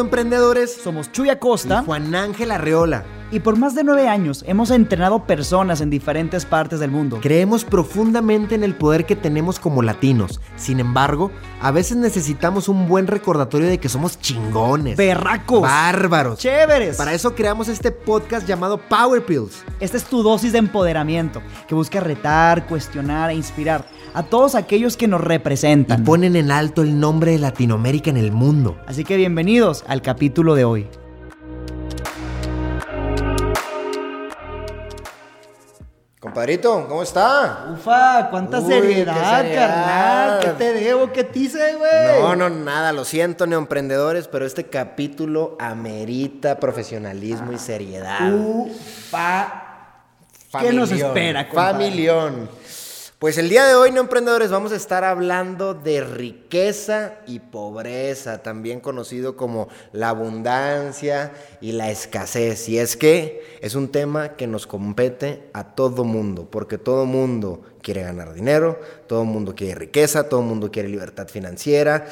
Emprendedores. Somos Chuya Costa. Y Juan Ángel Arreola. Y por más de nueve años hemos entrenado personas en diferentes partes del mundo. Creemos profundamente en el poder que tenemos como latinos. Sin embargo, a veces necesitamos un buen recordatorio de que somos chingones. Berracos. Bárbaros. Chéveres. Para eso creamos este podcast llamado Power Pills. Esta es tu dosis de empoderamiento que busca retar, cuestionar e inspirar a todos aquellos que nos representan. Y ponen en alto el nombre de Latinoamérica en el mundo. Así que bienvenidos al capítulo de hoy. Compadrito, ¿cómo está? Ufa, cuánta seriedad, carnal. ¿Qué te debo? ¿Qué te hice, güey? No, no, nada. Lo siento, neoemprendedores, pero este capítulo amerita profesionalismo y seriedad. Ufa. ¿Qué nos espera, compadre? Familión. Pues el día de hoy, no emprendedores, vamos a estar hablando de riqueza y pobreza, también conocido como la abundancia y la escasez. Y es que es un tema que nos compete a todo mundo, porque todo mundo quiere ganar dinero, todo mundo quiere riqueza, todo mundo quiere libertad financiera,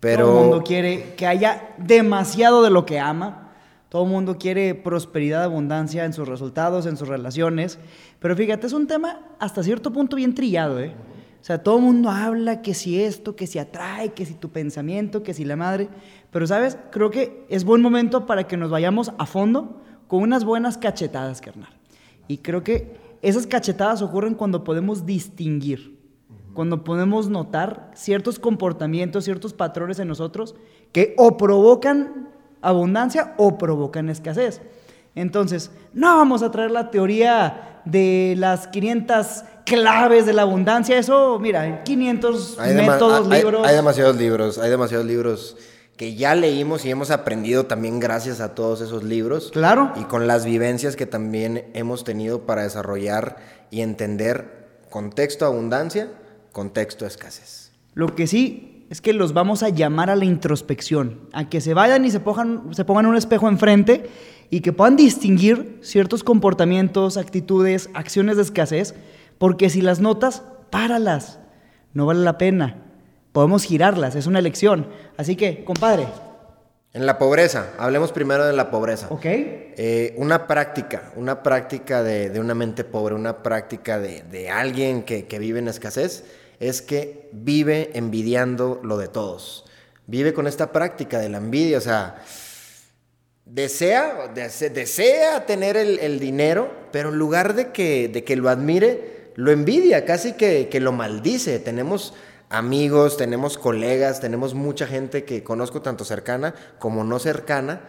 pero... Todo mundo quiere que haya demasiado de lo que ama todo el mundo quiere prosperidad, abundancia en sus resultados, en sus relaciones. Pero fíjate, es un tema hasta cierto punto bien trillado, ¿eh? O sea, todo el mundo habla que si esto, que si atrae, que si tu pensamiento, que si la madre. Pero, ¿sabes? Creo que es buen momento para que nos vayamos a fondo con unas buenas cachetadas, carnal. Y creo que esas cachetadas ocurren cuando podemos distinguir, cuando podemos notar ciertos comportamientos, ciertos patrones en nosotros que o provocan abundancia o provocan escasez. Entonces, no vamos a traer la teoría de las 500 claves de la abundancia. Eso, mira, 500 métodos, libros. Hay demasiados libros, hay demasiados libros que ya leímos y hemos aprendido también gracias a todos esos libros. Claro. Y con las vivencias que también hemos tenido para desarrollar y entender contexto abundancia, contexto escasez. Lo que sí es que los vamos a llamar a la introspección, a que se vayan y se pongan, se pongan un espejo enfrente y que puedan distinguir ciertos comportamientos, actitudes, acciones de escasez, porque si las notas, páralas, no vale la pena, podemos girarlas, es una elección. Así que, compadre. En la pobreza, hablemos primero de la pobreza. Ok. Eh, una práctica, una práctica de, una mente pobre, una práctica de, alguien que, que vive en escasez es que vive envidiando lo de todos. Vive con esta práctica de la envidia, o sea, desea, desea tener el, dinero, pero en lugar de que, de que lo admire, lo envidia, casi que, que lo maldice. Tenemos amigos, tenemos colegas, tenemos mucha gente que conozco tanto cercana como no cercana,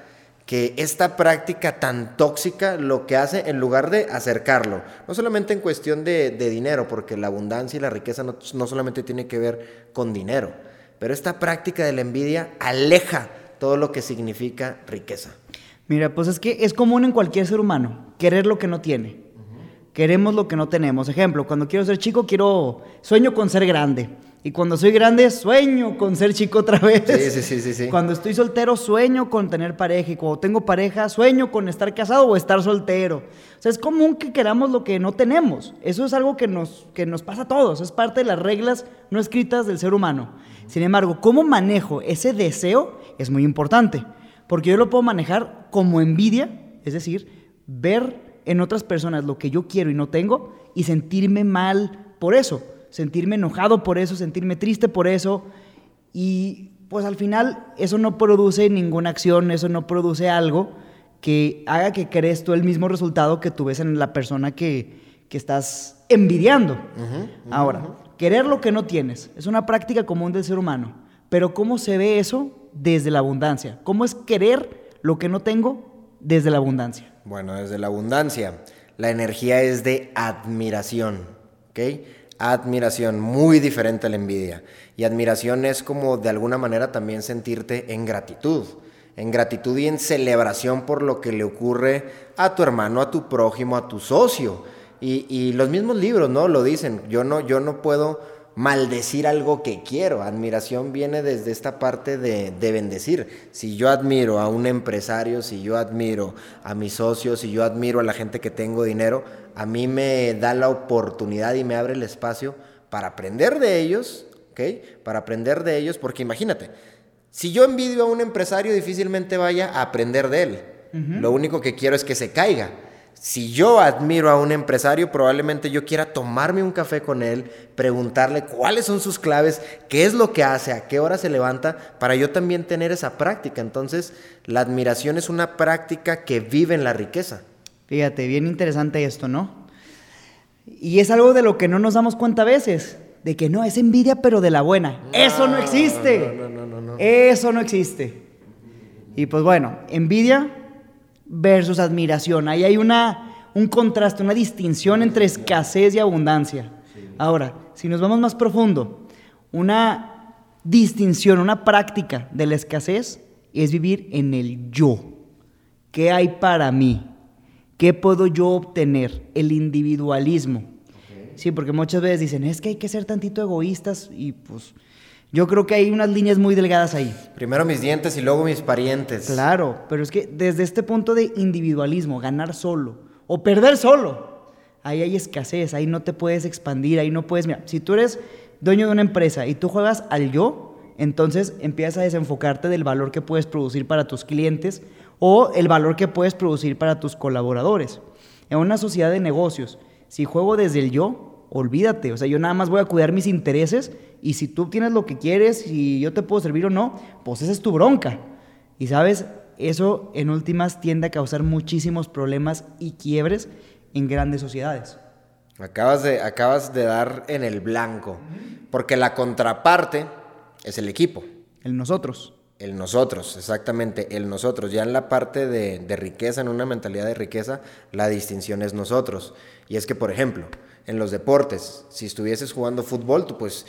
que esta práctica tan tóxica lo que hace en lugar de acercarlo, no solamente en cuestión de, dinero, porque la abundancia y la riqueza no, no, solamente tiene que ver con dinero, pero esta práctica de la envidia aleja todo lo que significa riqueza. Mira, pues es que es común en cualquier ser humano querer lo que no tiene. Queremos lo que no tenemos. Ejemplo, cuando quiero ser chico, quiero sueño con ser grande. Y cuando soy grande, sueño con ser chico otra vez. Sí, sí, sí, sí, Cuando estoy soltero, sueño con tener pareja. Y cuando tengo pareja, sueño con estar casado o estar soltero. O sea, es común que queramos lo que no tenemos. Eso es algo que nos, que nos pasa a todos. Es parte de las reglas no escritas del ser humano. Sin embargo, cómo manejo ese deseo es muy importante. Porque yo lo puedo manejar como envidia, es decir, ver en otras personas lo que yo quiero y no tengo y sentirme mal por eso sentirme enojado por eso, sentirme triste por eso. Y pues al final eso no produce ninguna acción, eso no produce algo que haga que crees tú el mismo resultado que tú ves en la persona que, estás envidiando. Ahora, querer lo que no tienes es una práctica común del ser humano, pero ¿cómo se ve eso desde la abundancia? ¿Cómo es querer lo que no tengo desde la abundancia? Bueno, desde la abundancia, la energía es de admiración, ¿ok? Admiración, muy diferente a la envidia. Y admiración es como de alguna manera también sentirte en gratitud, en gratitud y en celebración por lo que le ocurre a tu hermano, a tu prójimo, a tu socio. Y, los mismos libros, ¿no? Lo dicen, yo no, yo no puedo maldecir algo que quiero. Admiración viene desde esta parte de, de, bendecir. Si yo admiro a un empresario, si yo admiro a mis socios, si yo admiro a la gente que tengo dinero, a mí me da la oportunidad y me abre el espacio para aprender de ellos, ¿ok? Para aprender de ellos, porque imagínate, Si yo envidio a un empresario, difícilmente vaya a aprender de él. Lo único que quiero es que se caiga. Si yo admiro a un empresario, probablemente yo quiera tomarme un café con él, preguntarle cuáles son sus claves, qué es lo que hace, a qué hora se levanta, para yo también tener esa práctica. Entonces, la admiración es una práctica que vive en la riqueza. Fíjate, bien interesante esto, ¿no? Y es algo de lo que no nos damos cuenta a veces de que no, es envidia pero de la buena. Eso no existe. No, no, no, Eso no existe. Y pues bueno, envidia versus admiración. Ahí hay una, un contraste, una distinción entre escasez y abundancia. Ahora, si nos vamos más profundo, una distinción, una práctica de la escasez es vivir en el yo. ¿Qué hay para mí? ¿Qué puedo yo obtener? El individualismo. Sí, porque muchas veces dicen, es que hay que ser tantito egoístas y pues yo creo que hay unas líneas muy delgadas ahí. Primero mis dientes y luego mis parientes. Claro, pero es que desde este punto de individualismo, ganar solo o perder solo, ahí hay escasez, ahí no te puedes expandir, ahí no puedes, mira, si tú eres dueño de una empresa y tú juegas al yo, entonces empiezas a desenfocarte del valor que puedes producir para tus clientes o el valor que puedes producir para tus colaboradores. En una sociedad de negocios, si juego desde el yo, olvídate. O sea, yo nada más voy a cuidar mis intereses y si tú tienes lo que quieres y yo te puedo servir o no, pues esa es tu bronca. Y sabes, eso en últimas tiende a causar muchísimos problemas y quiebres en grandes sociedades. Acabas de, acabas de dar en el blanco, porque la contraparte es el equipo. El nosotros. El nosotros, exactamente, el nosotros. Ya en la parte de, de, riqueza, en una mentalidad de riqueza, la distinción es nosotros. Y es que, por ejemplo, en los deportes, si estuvieses jugando fútbol, tú pues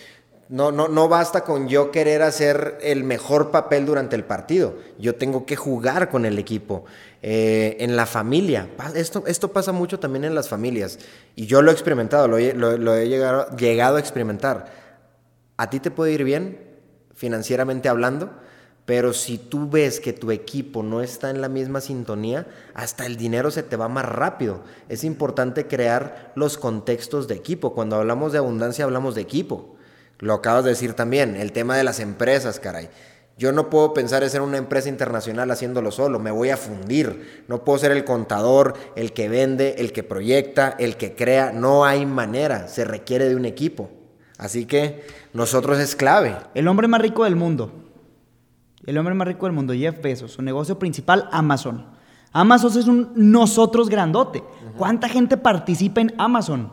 no, no, no basta con yo querer hacer el mejor papel durante el partido. Yo tengo que jugar con el equipo. Eh, en la familia, esto, esto pasa mucho también en las familias. Y yo lo he experimentado, lo lo he llegado, llegado a experimentar. A ti te puede ir bien, financieramente hablando, pero si tú ves que tu equipo no está en la misma sintonía, hasta el dinero se te va más rápido. Es importante crear los contextos de equipo. Cuando hablamos de abundancia hablamos de equipo. Lo acabas de decir también, el tema de las empresas, caray. Yo no puedo pensar en ser una empresa internacional haciéndolo solo, me voy a fundir. No puedo ser el contador, el que vende, el que proyecta, el que crea. No hay manera, se requiere de un equipo. Así que nosotros es clave. El hombre más rico del mundo, el hombre más rico del mundo, Jeff Bezos, su negocio principal, Amazon. Amazon es un nosotros grandote. ¿Cuánta gente participa en Amazon?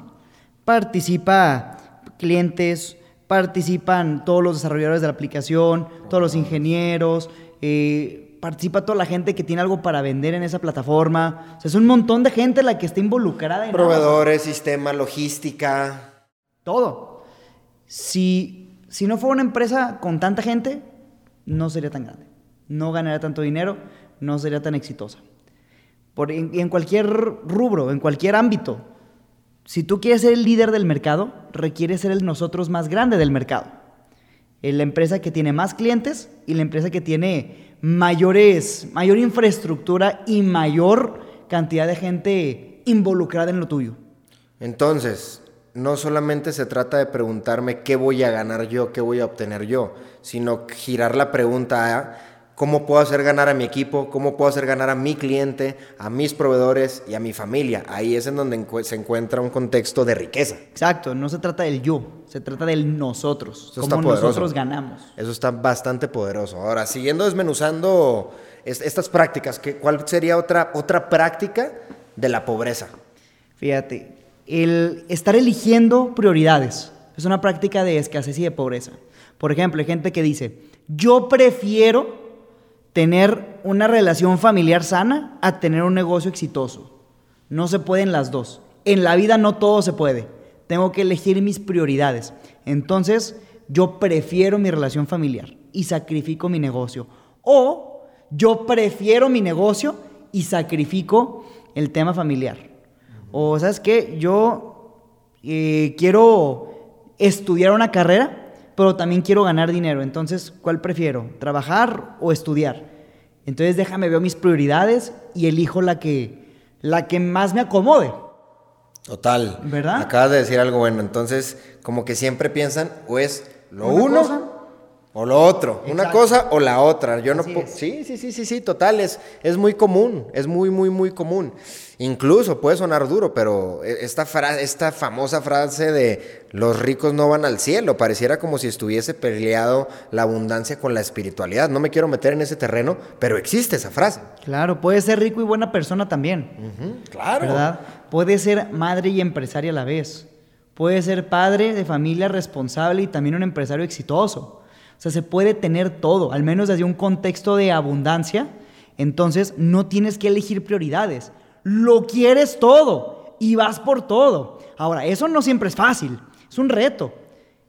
Participa clientes, participan todos los desarrolladores de la aplicación, todos los ingenieros, eh, participa toda la gente que tiene algo para vender en esa plataforma. O sea, es un montón de gente la que está involucrada en Proveedores, sistema, logística. Todo. Si, si no fuera una empresa con tanta gente, no sería tan grande. No ganaría tanto dinero, no sería tan exitosa. Por, en, cualquier rubro, en cualquier ámbito, si tú quieres ser el líder del mercado, requiere ser el nosotros más grande del mercado. La empresa que tiene más clientes y la empresa que tiene mayores, mayor infraestructura y mayor cantidad de gente involucrada en lo tuyo. Entonces, no solamente se trata de preguntarme qué voy a ganar yo, qué voy a obtener yo, sino girar la pregunta a cómo puedo hacer ganar a mi equipo, cómo puedo hacer ganar a mi cliente, a mis proveedores y a mi familia. Ahí es en donde se encuentra un contexto de riqueza. Exacto, no se trata del yo, se trata del nosotros, cómo nosotros ganamos. Eso está bastante poderoso. Ahora, siguiendo desmenuzando estas prácticas, ¿cuál sería otra, otra práctica de la pobreza? Fíjate, el estar eligiendo prioridades. Es una práctica de escasez y de pobreza. Por ejemplo, hay gente que dice, yo prefiero tener una relación familiar sana a tener un negocio exitoso. No se pueden las dos. En la vida no todo se puede. Tengo que elegir mis prioridades. Entonces, yo prefiero mi relación familiar y sacrifico mi negocio. O yo prefiero mi negocio y sacrifico el tema familiar. O, ¿sabes qué? Yo eh, quiero estudiar una carrera, pero también quiero ganar dinero. Entonces, ¿cuál prefiero? ¿Trabajar o estudiar? Entonces, déjame ver mis prioridades y elijo la que, la que más me acomode. Total. ¿Verdad? Acabas de decir algo bueno. Entonces, como que siempre piensan, o es lo uno o lo otro, una cosa o la otra. Yo no Así es. Sí, sí, sí, sí, sí, total, es, es muy común, es muy, muy, muy común. Incluso puede sonar duro, pero e- esta, fra- esta famosa frase de los ricos no van al cielo, pareciera como si estuviese peleado la abundancia con la espiritualidad. No me quiero meter en ese terreno, pero existe esa frase. Claro, puede ser rico y buena persona también. Claro. ¿verdad? Puede ser madre y empresaria a la vez. Puede ser padre de familia responsable y también un empresario exitoso. O sea, se puede tener todo, al menos desde un contexto de abundancia. Entonces, no tienes que elegir prioridades. Lo quieres todo y vas por todo. Ahora, eso no siempre es fácil, es un reto.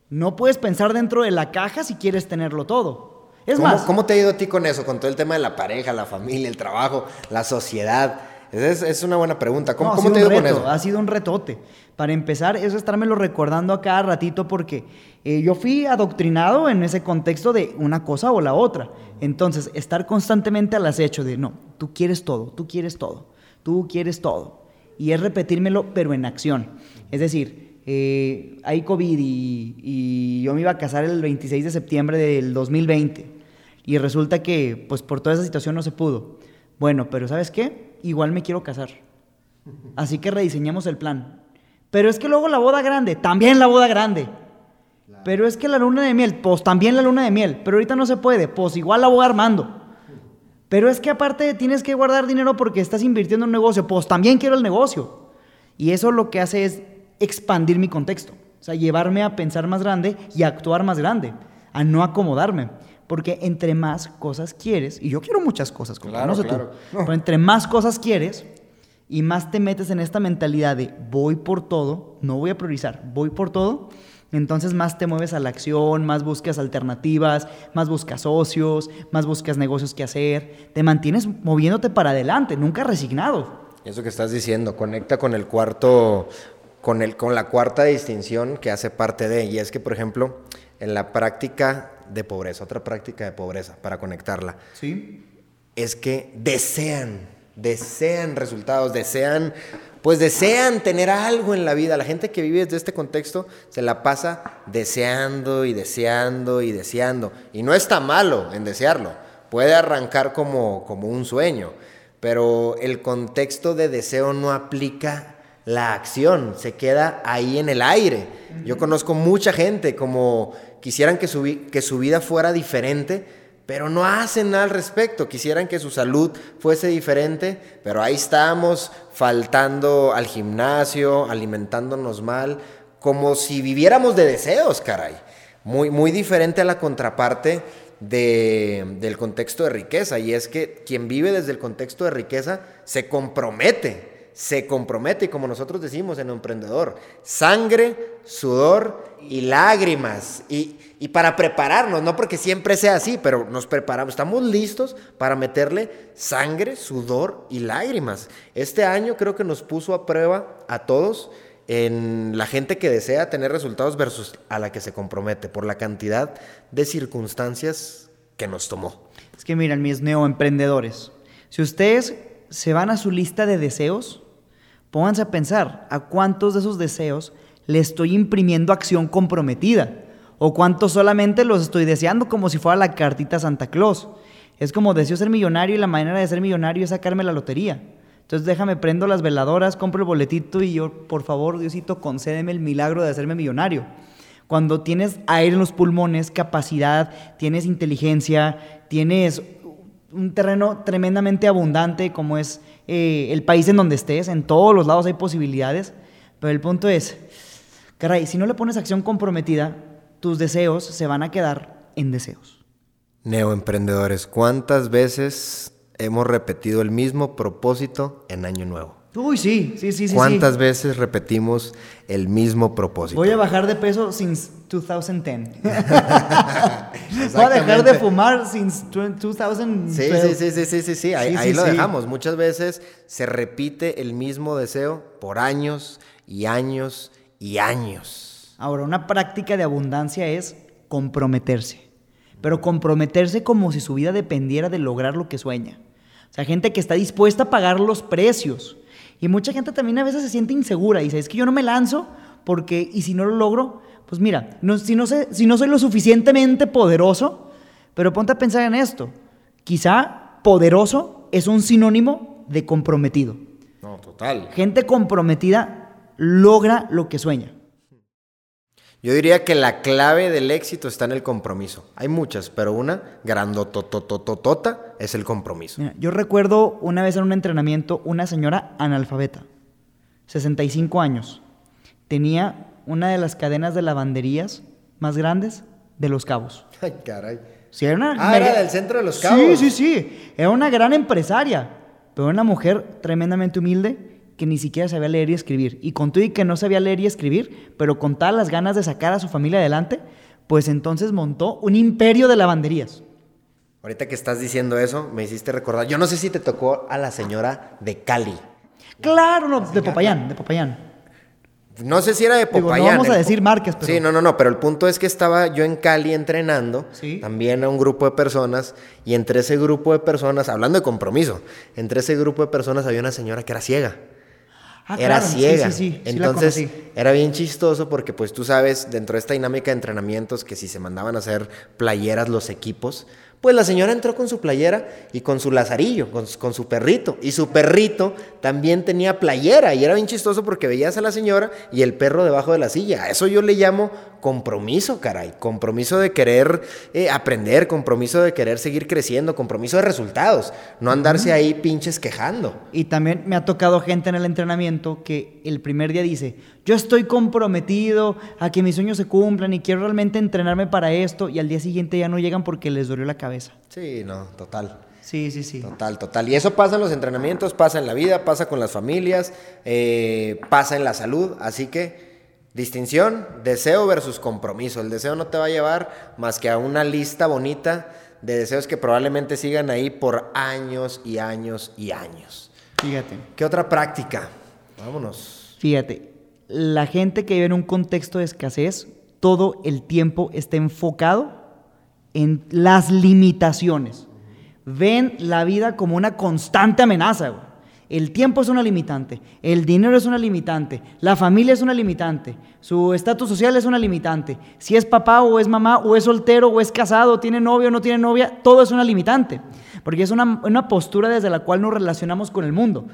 No puedes pensar dentro de la caja si quieres tenerlo todo. Es ¿Cómo, más, ¿Cómo te ha ido a ti con eso? Con todo el tema de la pareja, la familia, el trabajo, la sociedad. Es, es una buena pregunta. ¿Cómo, No, cómo te ha ido con reto, eso? Ha sido un retote. Para empezar, eso estármelo recordando a cada ratito porque eh, yo fui adoctrinado en ese contexto de una cosa o la otra. Entonces, estar constantemente al acecho de, no, tú quieres todo, tú quieres todo, tú quieres todo. Y es repetírmelo, pero en acción. Es decir, eh, hay COVID y, y yo me iba a casar el 26 de septiembre del 2020. Y resulta que, pues por toda esa situación no se pudo. Bueno, pero ¿sabes qué? Igual me quiero casar. Así que rediseñamos el plan. Pero es que luego la boda grande, también la boda grande. Pero es que la luna de miel, pues también la luna de miel. Pero ahorita no se puede, pues igual la voy armando. Pero es que aparte tienes que guardar dinero porque estás invirtiendo en un negocio, pues también quiero el negocio. Y eso lo que hace es expandir mi contexto. O sea, llevarme a pensar más grande y a actuar más grande, a no acomodarme. Porque entre más cosas quieres, y yo quiero muchas cosas, Claro, no sé claro. tú, pero entre más cosas quieres y más te metes en esta mentalidad de voy por todo, no voy a priorizar, voy por todo, entonces más te mueves a la acción, más buscas alternativas, más buscas socios, más buscas negocios que hacer, te mantienes moviéndote para adelante, nunca resignado. Eso que estás diciendo, conecta con el cuarto, con, el, con la cuarta distinción que hace parte de, y es que, por ejemplo, en la práctica de pobreza, otra práctica de pobreza, para conectarla, ¿Sí? es que desean, desean resultados, desean, pues desean tener algo en la vida. La gente que vive desde este contexto se la pasa deseando y deseando y deseando. Y no está malo en desearlo, puede arrancar como, como un sueño, pero el contexto de deseo no aplica la acción, se queda ahí en el aire. Yo conozco mucha gente como quisieran que su, que su vida fuera diferente, pero no hacen nada al respecto. Quisieran que su salud fuese diferente, pero ahí estamos faltando al gimnasio, alimentándonos mal, como si viviéramos de deseos, caray. Muy, muy diferente a la contraparte de- del contexto de riqueza. Y es que quien vive desde el contexto de riqueza se compromete se compromete, y como nosotros decimos en Emprendedor, sangre, sudor y lágrimas. Y, y para prepararnos, no porque siempre sea así, pero nos preparamos, estamos listos para meterle sangre, sudor y lágrimas. Este año creo que nos puso a prueba a todos en la gente que desea tener resultados versus a la que se compromete por la cantidad de circunstancias que nos tomó. Es que miren, mis neoemprendedores, si ustedes se van a su lista de deseos, pónganse a pensar a cuántos de esos deseos le estoy imprimiendo acción comprometida o cuántos solamente los estoy deseando como si fuera la cartita Santa Claus. Es como deseo ser millonario y la manera de ser millonario es sacarme la lotería. Entonces déjame, prendo las veladoras, compro el boletito y yo, por favor, Diosito, concédeme el milagro de hacerme millonario. Cuando tienes aire en los pulmones, capacidad, tienes inteligencia, tienes un terreno tremendamente abundante como es eh, el país en donde estés, en todos los lados hay posibilidades, pero el punto es, caray, si no le pones acción comprometida, tus deseos se van a quedar en deseos. Neoemprendedores, ¿cuántas veces hemos repetido el mismo propósito en Año Nuevo? Uy, sí, sí, sí, sí. ¿Cuántas sí. veces repetimos el mismo propósito? Voy a bajar de peso since 2010. Voy a dejar de fumar since 2012. Sí, sí, sí, sí, sí, sí, sí, ahí, Sí, ahí lo dejamos. Muchas veces se repite el mismo deseo por años y años y años. Ahora, una práctica de abundancia es comprometerse. Pero comprometerse como si su vida dependiera de lograr lo que sueña. O sea, gente que está dispuesta a pagar los precios. Y mucha gente también a veces se siente insegura y dice, es que yo no me lanzo porque, y si no lo logro, pues mira, no, si, no sé, si no soy lo suficientemente poderoso, pero ponte a pensar en esto, quizá poderoso es un sinónimo de comprometido. No, total. Gente comprometida logra lo que sueña. Yo diría que la clave del éxito está en el compromiso. Hay muchas, pero una grandototototota es el compromiso. Mira, yo recuerdo una vez en un entrenamiento una señora analfabeta, 65 años. Tenía una de las cadenas de lavanderías más grandes de Los Cabos. Ay, caray. Sí, era una Ah, era del centro de Los Cabos. Sí, sí, sí. Era una gran empresaria, pero una mujer tremendamente humilde que ni siquiera sabía leer y escribir. Y con todo y que no sabía leer y escribir, pero con todas las ganas de sacar a su familia adelante, pues entonces montó un imperio de lavanderías. Ahorita que estás diciendo eso, me hiciste recordar. Yo no sé si te tocó a la señora de Cali. Claro, no, de Popayán, de Popayán. No sé si era de Digo, no Popayán. vamos a decir marcas, pero- Sí, no, no, no, pero el punto es que estaba yo en Cali entrenando, Sí. también a un grupo de personas, y entre ese grupo de personas, hablando de compromiso, entre ese grupo de personas había una señora que era ciega. Ah, era claro, ciega. Sí, sí, sí, Entonces, era bien chistoso porque, pues, tú sabes, dentro de esta dinámica de entrenamientos, que si se mandaban a hacer playeras los equipos, pues la señora entró con su playera y con su lazarillo, con, su- con su perrito. Y su perrito también tenía playera. Y era bien chistoso porque veías a la señora y el perro debajo de la silla. A eso yo le llamo compromiso, caray. Compromiso de querer eh, aprender, compromiso de querer seguir creciendo, compromiso de resultados. No andarse ahí pinches quejando. Y también me ha tocado gente en el entrenamiento que el primer día dice, yo estoy comprometido a que mis sueños se cumplan y quiero realmente entrenarme para esto y al día siguiente ya no llegan porque les dolió la cabeza. Sí, no, total. Sí, sí, sí. Total, total. Y eso pasa en los entrenamientos, pasa en la vida, pasa con las familias, eh, pasa en la salud. Así que, distinción, deseo versus compromiso. El deseo no te va a llevar más que a una lista bonita de deseos que probablemente sigan ahí por años y años y años. Fíjate, ¿Qué otra práctica? Vámonos. fíjate, la gente que vive en un contexto de escasez, todo el tiempo está enfocado en las limitaciones. Ven la vida como una constante amenaza. güey. El tiempo es una limitante, el dinero es una limitante, la familia es una limitante, su estatus social es una limitante. Si es papá o es mamá o es soltero o es casado, tiene novio o no tiene novia, todo es una limitante. Porque es una, una postura desde la cual nos relacionamos con el mundo.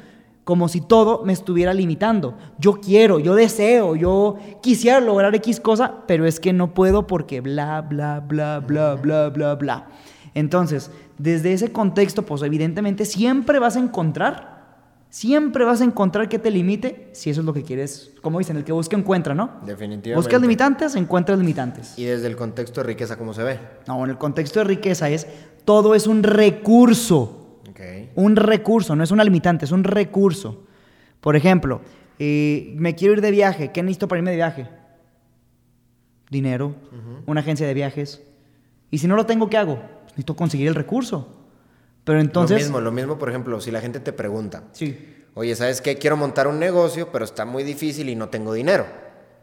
Como si todo me estuviera limitando. Yo quiero, yo deseo, yo quisiera lograr X cosa, pero es que no puedo porque bla, bla, bla, bla, bla, bla, bla. Entonces, desde ese contexto, pues evidentemente siempre vas a encontrar, siempre vas a encontrar que te limite si eso es lo que quieres. Como dicen, el que busca encuentra, ¿no? Definitivamente. Buscas limitantes, encuentras limitantes. Y desde el contexto de riqueza, ¿cómo se ve? No, en el contexto de riqueza es, todo es un recurso. Ok. Un recurso, no es una limitante, es un recurso. Por ejemplo, eh, me quiero ir de viaje. ¿Qué necesito para irme de viaje? Dinero, una agencia de viajes. Y si no lo tengo, ¿qué hago? Necesito conseguir el recurso. Pero entonces... Lo mismo, lo mismo, por ejemplo, si la gente te pregunta, Sí. oye, ¿sabes qué? Quiero montar un negocio, pero está muy difícil y no tengo dinero.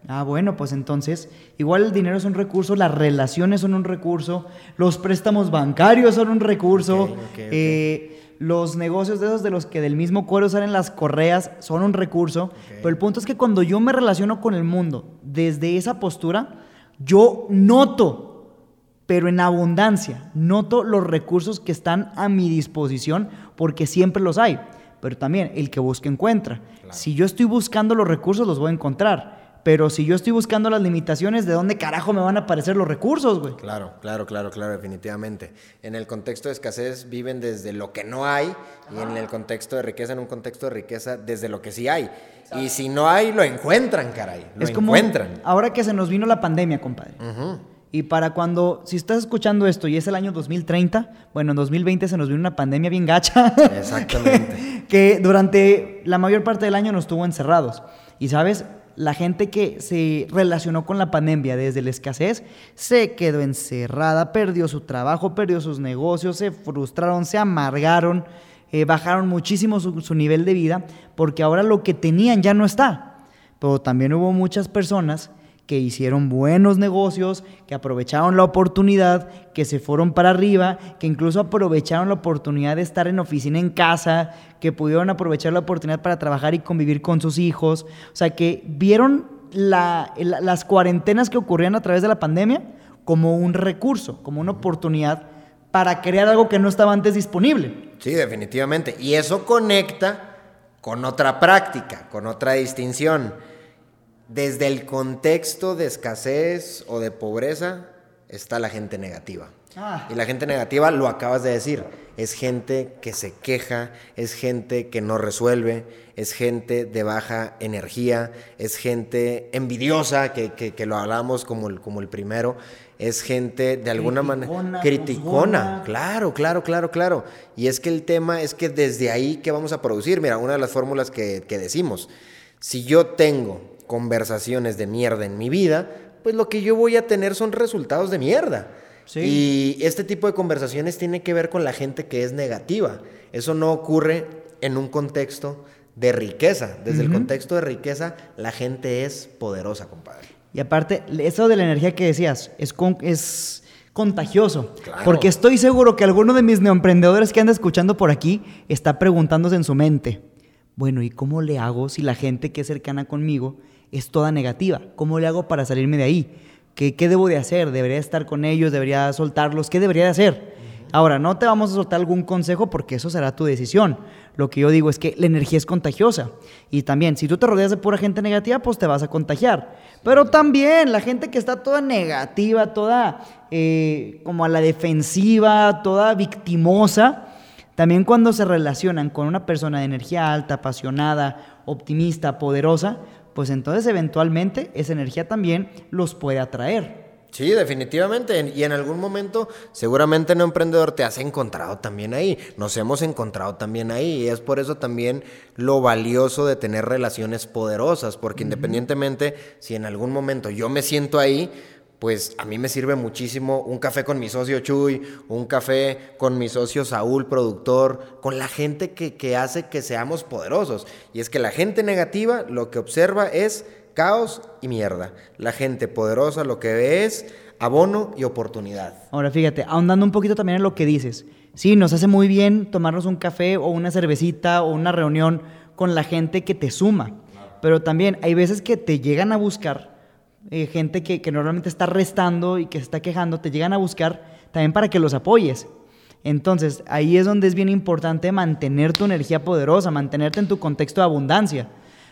Ah, bueno, pues entonces, igual el dinero es un recurso, las relaciones son un recurso, los préstamos bancarios son un recurso, eh, los negocios de esos de los que del mismo cuero salen las correas son un recurso. Pero el punto es que cuando yo me relaciono con el mundo desde esa postura, yo noto, pero en abundancia, noto los recursos que están a mi disposición porque siempre los hay. Pero también el que busca encuentra. Si yo estoy buscando los recursos, los voy a encontrar. Pero si yo estoy buscando las limitaciones, ¿de dónde carajo me van a aparecer los recursos, güey? Claro, claro, claro, claro, definitivamente. En el contexto de escasez viven desde lo que no hay y en el contexto de riqueza, en un contexto de riqueza, desde lo que sí hay. Y si no hay, lo encuentran, caray. Lo es como encuentran. ahora que se nos vino la pandemia, compadre. Ujú. Y para cuando, si estás escuchando esto y es el año 2030, bueno, en 2020 se nos vino una pandemia bien gacha. Exactamente. que durante la mayor parte del año nos tuvo encerrados. Y sabes, la gente que se relacionó con la pandemia desde la escasez se quedó encerrada, perdió su trabajo, perdió sus negocios, se frustraron, se amargaron, eh, bajaron muchísimo su, su nivel de vida porque ahora lo que tenían ya no está. Pero también hubo muchas personas que hicieron buenos negocios, que aprovecharon la oportunidad, que se fueron para arriba, que incluso aprovecharon la oportunidad de estar en oficina en casa, que pudieron aprovechar la oportunidad para trabajar y convivir con sus hijos. O sea, que vieron la- la- las cuarentenas que ocurrían a través de la pandemia como un recurso, como una oportunidad para crear algo que no estaba antes disponible. Sí, definitivamente. Y eso conecta con otra práctica, con otra distinción. Desde el contexto de escasez o de pobreza está la gente negativa. Ah. Y la gente negativa, lo acabas de decir, es gente que se queja, es gente que no resuelve, es gente de baja energía, es gente envidiosa, que, que- que lo hablamos como el, como el primero, es gente de alguna manera Criticona, juzgona. Claro, claro, claro, claro. Y es que el tema es que desde ahí, ¿qué vamos a producir? Mira, una de las fórmulas que, que decimos, si yo tengo conversaciones de mierda en mi vida, pues lo que yo voy a tener son resultados de mierda. Sí. Y este tipo de conversaciones tiene que ver con la gente que es negativa. Eso no ocurre en un contexto de riqueza. Desde el contexto de riqueza, la gente es poderosa, compadre. Y aparte, eso de la energía que decías, es, con- es contagioso. Claro. Porque estoy seguro que alguno de mis neoemprendedores que anda escuchando por aquí está preguntándose en su mente, bueno, ¿y cómo le hago si la gente que es cercana conmigo es toda negativa? ¿Cómo le hago para salirme de ahí? ¿Qué, qué debo de hacer? ¿Debería estar con ellos? ¿Debería soltarlos? ¿Qué debería de hacer? Ahora, no te vamos a soltar algún consejo porque eso será tu decisión. Lo que yo digo es que la energía es contagiosa. Y también, si tú te rodeas de pura gente negativa, pues te vas a contagiar. Pero también la gente que está toda negativa, toda eh, como a la defensiva, toda victimosa, también cuando se relacionan con una persona de energía alta, apasionada, optimista, poderosa, pues entonces eventualmente esa energía también los puede atraer. Sí, definitivamente. Y en algún momento, seguramente no emprendedor te has encontrado también ahí. Nos hemos encontrado también ahí. Y es por eso también lo valioso de tener relaciones poderosas. Porque independientemente, si en algún momento yo me siento ahí, pues a mí me sirve muchísimo un café con mi socio Chuy, un café con mi socio Saúl, productor, con la gente que, que hace que seamos poderosos. Y es que la gente negativa lo que observa es caos y mierda. La gente poderosa lo que ve es abono y oportunidad. Ahora fíjate, ahondando un poquito también en lo que dices. Sí, nos hace muy bien tomarnos un café o una cervecita o una reunión con la gente que te suma. Pero también hay veces que te llegan a buscar, eh, gente que, normalmente está restando y que se está quejando, te llegan a buscar también para que los apoyes. Entonces, ahí es donde es bien importante mantener tu energía poderosa, mantenerte en tu contexto de abundancia,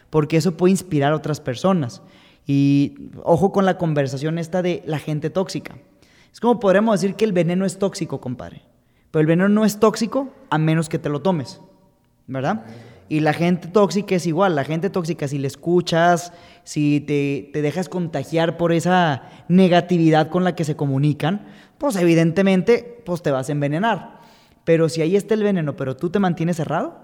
porque eso puede inspirar a otras personas. Y ojo con la conversación esta de la gente tóxica. Es como podríamos decir que el veneno es tóxico, compadre. Pero el veneno no es tóxico a menos que te lo tomes, ¿verdad? Y la gente tóxica es igual. La gente tóxica, si le escuchas, si te, te dejas contagiar por esa negatividad con la que se comunican, pues evidentemente pues te vas a envenenar. Pero si ahí está el veneno, pero tú te mantienes cerrado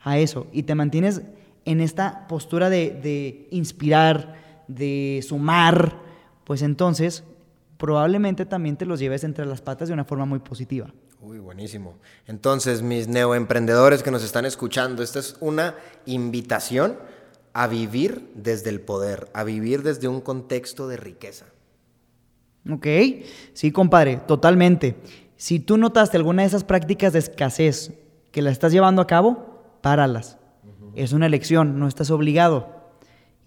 a eso y te mantienes en esta postura de, de inspirar, de sumar, pues entonces probablemente también te los lleves entre las patas de una forma muy positiva. Uy, buenísimo. Entonces, mis neoemprendedores que nos están escuchando, esta es una invitación a vivir desde el poder, a vivir desde un contexto de riqueza. ¿Ok? Sí, compadre, totalmente. Si tú notaste alguna de esas prácticas de escasez que la estás llevando a cabo, páralas. Es una elección, no estás obligado.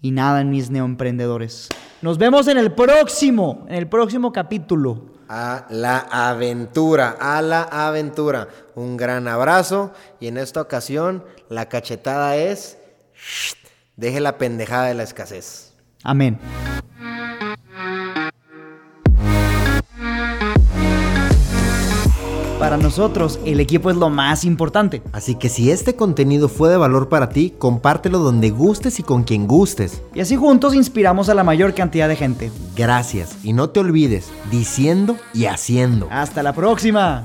Y nada, mis neoemprendedores. Nos vemos en el próximo, en el próximo capítulo. A la aventura, a la aventura. Un gran abrazo y en esta ocasión la cachetada es, "Shh, deje la pendejada de la escasez. Amén. Para nosotros, el equipo es lo más importante. Así que si este contenido fue de valor para ti, compártelo donde gustes y con quien gustes. Y así juntos inspiramos a la mayor cantidad de gente. Gracias y no te olvides, diciendo y haciendo. Hasta la próxima.